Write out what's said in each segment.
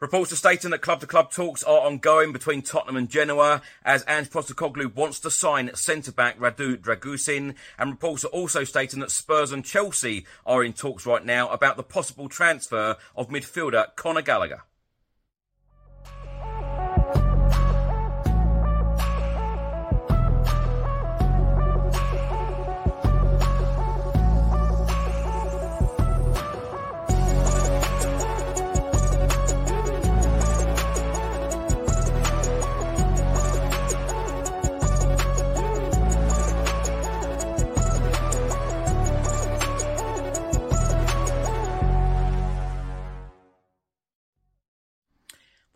Reports are stating that club to club talks are ongoing between Tottenham and Genoa as Ange Postecoglou wants to sign centre back Radu Dragusin. And reports are also stating that Spurs and Chelsea are in talks right now about the possible transfer of midfielder Conor Gallagher.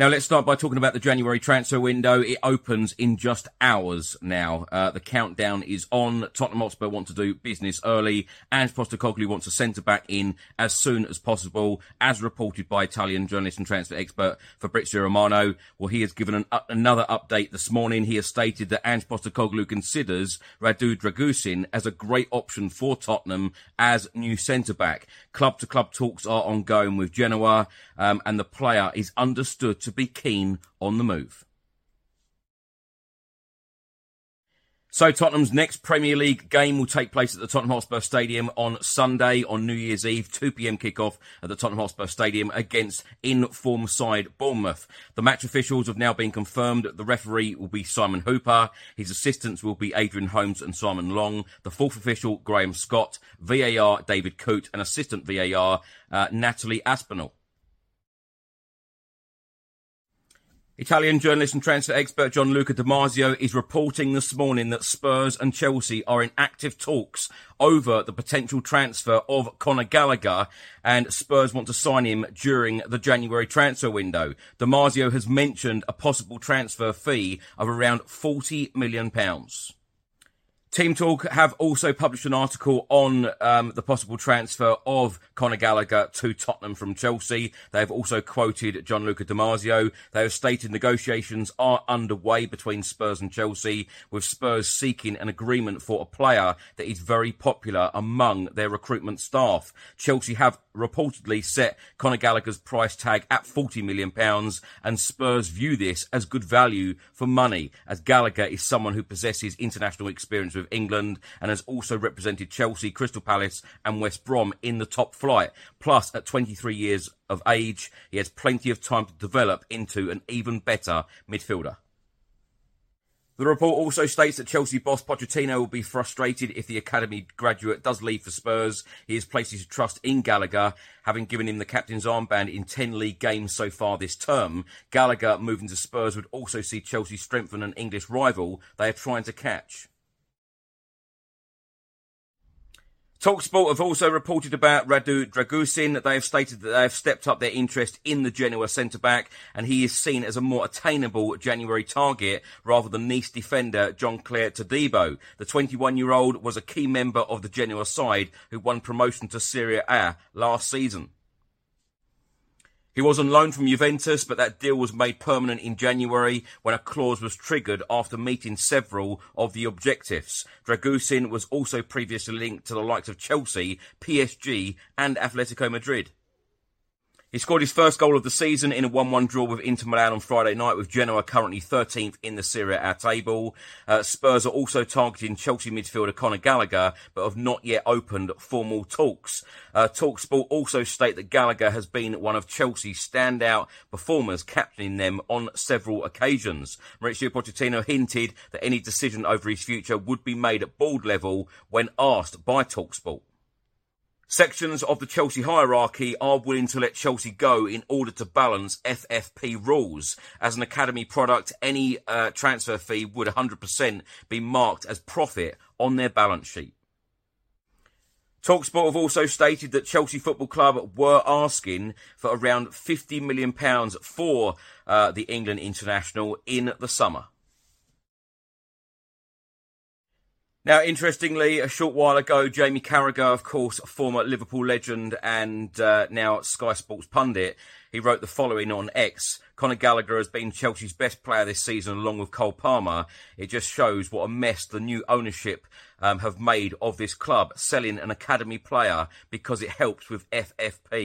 Now let's start by talking about the January transfer window. It opens in just hours now. Uh, the countdown is on. Tottenham Hotspur want to do business early. and Postecoglou wants a centre back in as soon as possible, as reported by Italian journalist and transfer expert Fabrizio Romano. Well, he has given an, uh, another update this morning. He has stated that Ange Postecoglou considers Radu Dragusin as a great option for Tottenham as new centre back. Club to club talks are ongoing with Genoa, um, and the player is understood to be keen on the move. So Tottenham's next Premier League game will take place at the Tottenham Hotspur Stadium on Sunday on New Year's Eve, 2pm kickoff at the Tottenham Hotspur Stadium against in-form side Bournemouth. The match officials have now been confirmed. The referee will be Simon Hooper. His assistants will be Adrian Holmes and Simon Long. The fourth official, Graham Scott. VAR, David Coote. And assistant VAR, uh, Natalie Aspinall. Italian journalist and transfer expert Gianluca Di Marzio is reporting this morning that Spurs and Chelsea are in active talks over the potential transfer of Conor Gallagher and Spurs want to sign him during the January transfer window. Damasio has mentioned a possible transfer fee of around 40 million pounds. Team Talk have also published an article on um, the possible transfer of Conor Gallagher to Tottenham from Chelsea. They have also quoted Gianluca Di Marzio. They have stated negotiations are underway between Spurs and Chelsea, with Spurs seeking an agreement for a player that is very popular among their recruitment staff. Chelsea have reportedly set Conor Gallagher's price tag at £40 million, and Spurs view this as good value for money, as Gallagher is someone who possesses international experience with England and has also represented Chelsea, Crystal Palace, and West Brom in the top flight. Plus, at 23 years of age, he has plenty of time to develop into an even better midfielder. The report also states that Chelsea boss Pochettino will be frustrated if the academy graduate does leave for Spurs. He has placed his trust in Gallagher, having given him the captain's armband in 10 league games so far this term. Gallagher moving to Spurs would also see Chelsea strengthen an English rival they are trying to catch. Talksport have also reported about Radu Dragusin. They have stated that they have stepped up their interest in the Genoa centre back, and he is seen as a more attainable January target rather than Nice defender Jean-Clair Todibo. The 21 year old was a key member of the Genoa side who won promotion to Serie A last season. He was on loan from Juventus, but that deal was made permanent in January when a clause was triggered after meeting several of the objectives. Dragusin was also previously linked to the likes of Chelsea, PSG, and Atletico Madrid. He scored his first goal of the season in a 1-1 draw with Inter Milan on Friday night with Genoa currently 13th in the Serie A table. Uh, Spurs are also targeting Chelsea midfielder Conor Gallagher but have not yet opened formal talks. Uh, Talksport also state that Gallagher has been one of Chelsea's standout performers captaining them on several occasions. Mauricio Pochettino hinted that any decision over his future would be made at board level when asked by Talksport. Sections of the Chelsea hierarchy are willing to let Chelsea go in order to balance FFP rules. As an academy product, any uh, transfer fee would 100% be marked as profit on their balance sheet. Talksport have also stated that Chelsea Football Club were asking for around £50 million for uh, the England international in the summer. Now, interestingly, a short while ago, Jamie Carragher, of course, a former Liverpool legend and uh, now Sky Sports pundit, he wrote the following on X. Conor Gallagher has been Chelsea's best player this season along with Cole Palmer. It just shows what a mess the new ownership um, have made of this club, selling an academy player because it helps with FFP.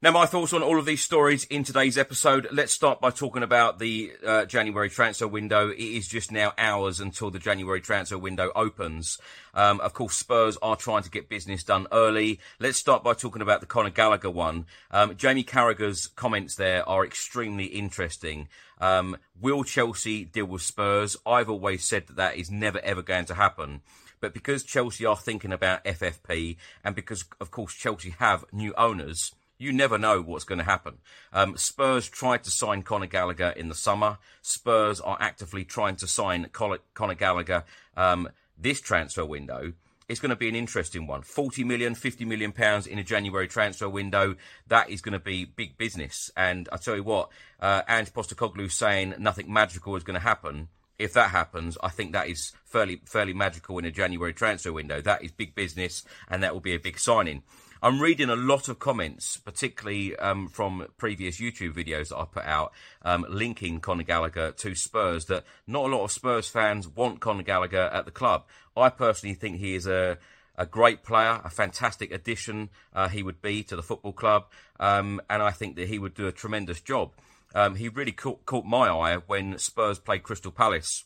Now, my thoughts on all of these stories in today's episode. Let's start by talking about the uh, January transfer window. It is just now hours until the January transfer window opens. Um, of course, Spurs are trying to get business done early. Let's start by talking about the Conor Gallagher one. Um, Jamie Carragher's comments there are extremely interesting. Um, will Chelsea deal with Spurs? I've always said that that is never ever going to happen. But because Chelsea are thinking about FFP and because, of course, Chelsea have new owners, you never know what's going to happen. Um, Spurs tried to sign Conor Gallagher in the summer. Spurs are actively trying to sign Conor Gallagher um, this transfer window. It's going to be an interesting one. 40 million, 50 million pounds in a January transfer window. That is going to be big business. And I tell you what, uh, Ange Postecoglou saying nothing magical is going to happen. If that happens, I think that is fairly fairly magical in a January transfer window. That is big business, and that will be a big signing. I'm reading a lot of comments, particularly um, from previous YouTube videos that I put out, um, linking Conor Gallagher to Spurs. That not a lot of Spurs fans want Conor Gallagher at the club. I personally think he is a a great player, a fantastic addition uh, he would be to the football club, um, and I think that he would do a tremendous job. Um, he really caught, caught my eye when Spurs played Crystal Palace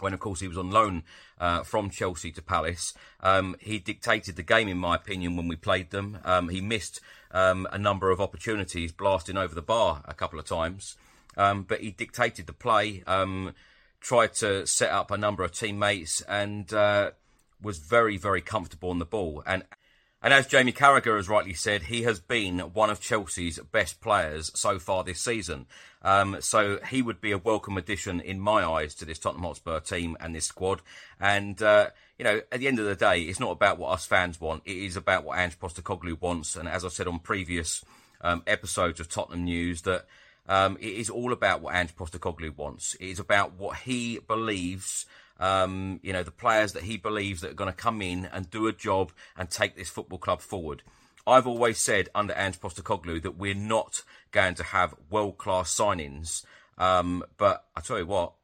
when of course he was on loan uh, from Chelsea to Palace. Um, he dictated the game, in my opinion, when we played them. Um, he missed um, a number of opportunities, blasting over the bar a couple of times, um, but he dictated the play. Um, tried to set up a number of teammates and uh, was very, very comfortable on the ball. And and as Jamie Carragher has rightly said, he has been one of Chelsea's best players so far this season. Um, so he would be a welcome addition in my eyes to this Tottenham Hotspur team and this squad. And, uh, you know, at the end of the day, it's not about what us fans want. It is about what Ange Postecoglou wants. And as I said on previous um, episodes of Tottenham News, that um, it is all about what Ange Postecoglou wants. It is about what he believes um, you know, the players that he believes that are going to come in and do a job and take this football club forward. I've always said under Ange Postecoglou that we're not going to have world class signings. Um, but I tell you what,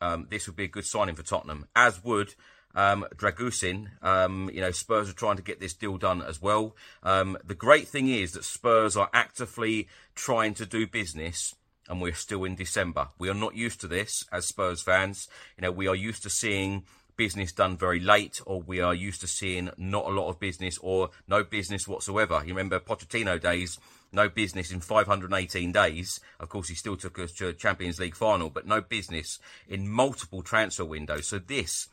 um, this would be a good signing for Tottenham, as would um, Dragusin. Um, you know, Spurs are trying to get this deal done as well. Um, the great thing is that Spurs are actively trying to do business and we're still in December. We are not used to this as Spurs fans. You know, we are used to seeing business done very late, or we are used to seeing not a lot of business or no business whatsoever. You remember Pochettino days, no business in 518 days. Of course, he still took us to a Champions League final, but no business in multiple transfer windows. So this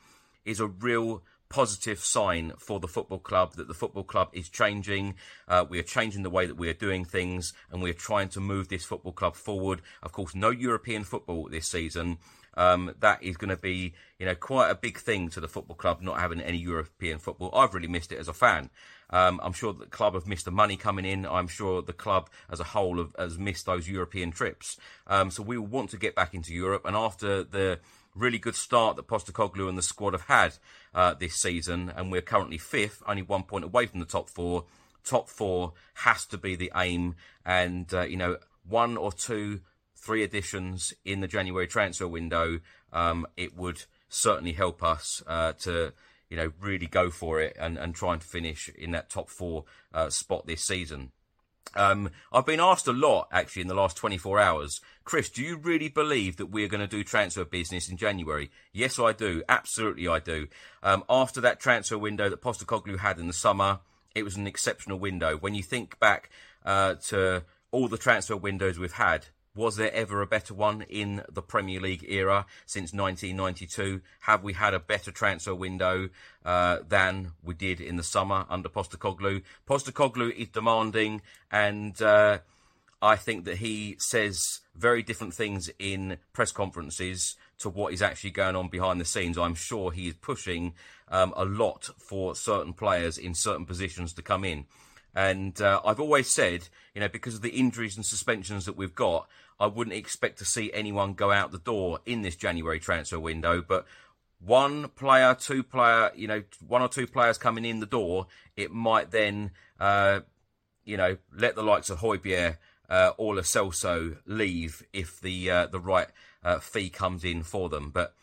is a real positive sign for the football club that the football club is changing. Uh, we are changing the way that we are doing things and we are trying to move this football club forward. Of course, no European football this season. Um, that is going to be, you know, quite a big thing to the football club not having any European football. I've really missed it as a fan. Um, I'm sure the club have missed the money coming in. I'm sure the club as a whole have, has missed those European trips. Um, so we want to get back into Europe. And after the really good start that Postecoglou and the squad have had uh, this season, and we're currently fifth, only one point away from the top four. Top four has to be the aim, and uh, you know, one or two, three additions in the January transfer window, um, it would certainly help us uh, to you know really go for it and, and try and finish in that top four uh, spot this season. Um, I've been asked a lot actually in the last 24 hours. Chris, do you really believe that we're going to do transfer business in January? Yes, I do. Absolutely, I do. Um, after that transfer window that Postecoglou had in the summer, it was an exceptional window. When you think back uh, to all the transfer windows we've had, was there ever a better one in the Premier League era since 1992? Have we had a better transfer window uh, than we did in the summer under Postecoglou? Postecoglou is demanding, and uh, I think that he says very different things in press conferences to what is actually going on behind the scenes. I'm sure he is pushing um, a lot for certain players in certain positions to come in. And uh, I've always said, you know, because of the injuries and suspensions that we've got, I wouldn't expect to see anyone go out the door in this January transfer window. But one player, two player, you know, one or two players coming in the door, it might then, uh, you know, let the likes of Højbjerg uh, or Lo Celso leave if the uh, the right uh, fee comes in for them. But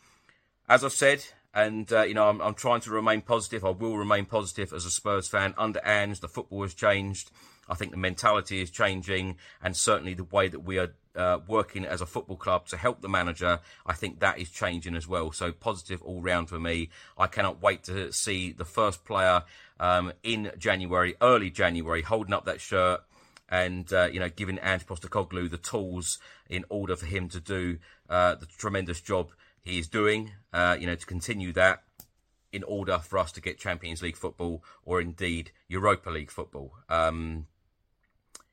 as I've said, and, uh, you know, I'm, I'm, trying to remain positive. I will remain positive as a Spurs fan. Under Ange, the football has changed. I think the mentality is changing. And certainly the way that we are uh, working as a football club to help the manager, I think that is changing as well. So positive all round for me. I cannot wait to see the first player um, in January, early January, holding up that shirt and uh, you know giving Ange Postecoglou the tools in order for him to do uh, the tremendous job he is doing, uh, you know, to continue that in order for us to get Champions League football or indeed Europa League football. Um,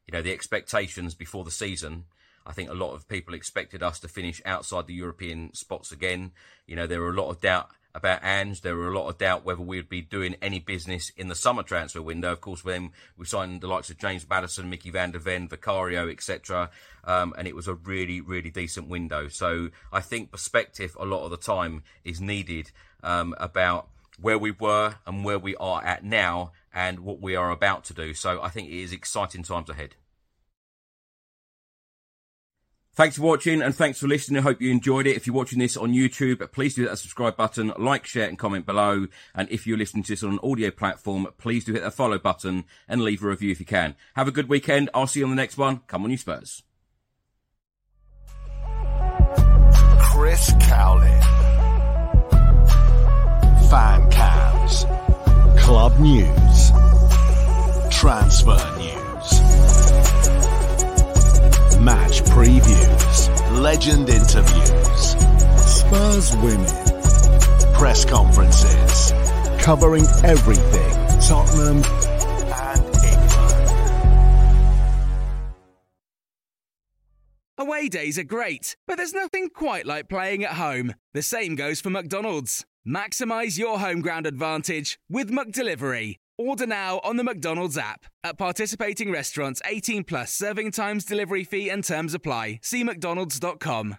you know, the expectations before the season, I think a lot of people expected us to finish outside the European spots again. You know, there were a lot of doubt about Ange. There were a lot of doubt whether we'd be doing any business in the summer transfer window. Of course, when we signed the likes of James Maddison, Micky van de Ven, Vicario, etc., um, and it was a really, really decent window. So I think perspective a lot of the time is needed um, about where we were and where we are at now and what we are about to do. So I think it is exciting times ahead. Thanks for watching and thanks for listening. I hope you enjoyed it. If you're watching this on YouTube, please do that subscribe button, like, share and comment below. And if you're listening to this on an audio platform, please do hit that follow button and leave a review if you can. Have a good weekend. I'll see you on the next one. Come on, you Spurs. Chris Cowlin. Fan cams. Club news. Transfer news match previews, legend interviews, Spurs women, press conferences, covering everything Tottenham. Away days are great, but there's nothing quite like playing at home. The same goes for McDonald's. Maximize your home ground advantage with McDelivery. Order now on the McDonald's app. At participating restaurants, 18 plus serving times, delivery fee, and terms apply. See McDonald's.com.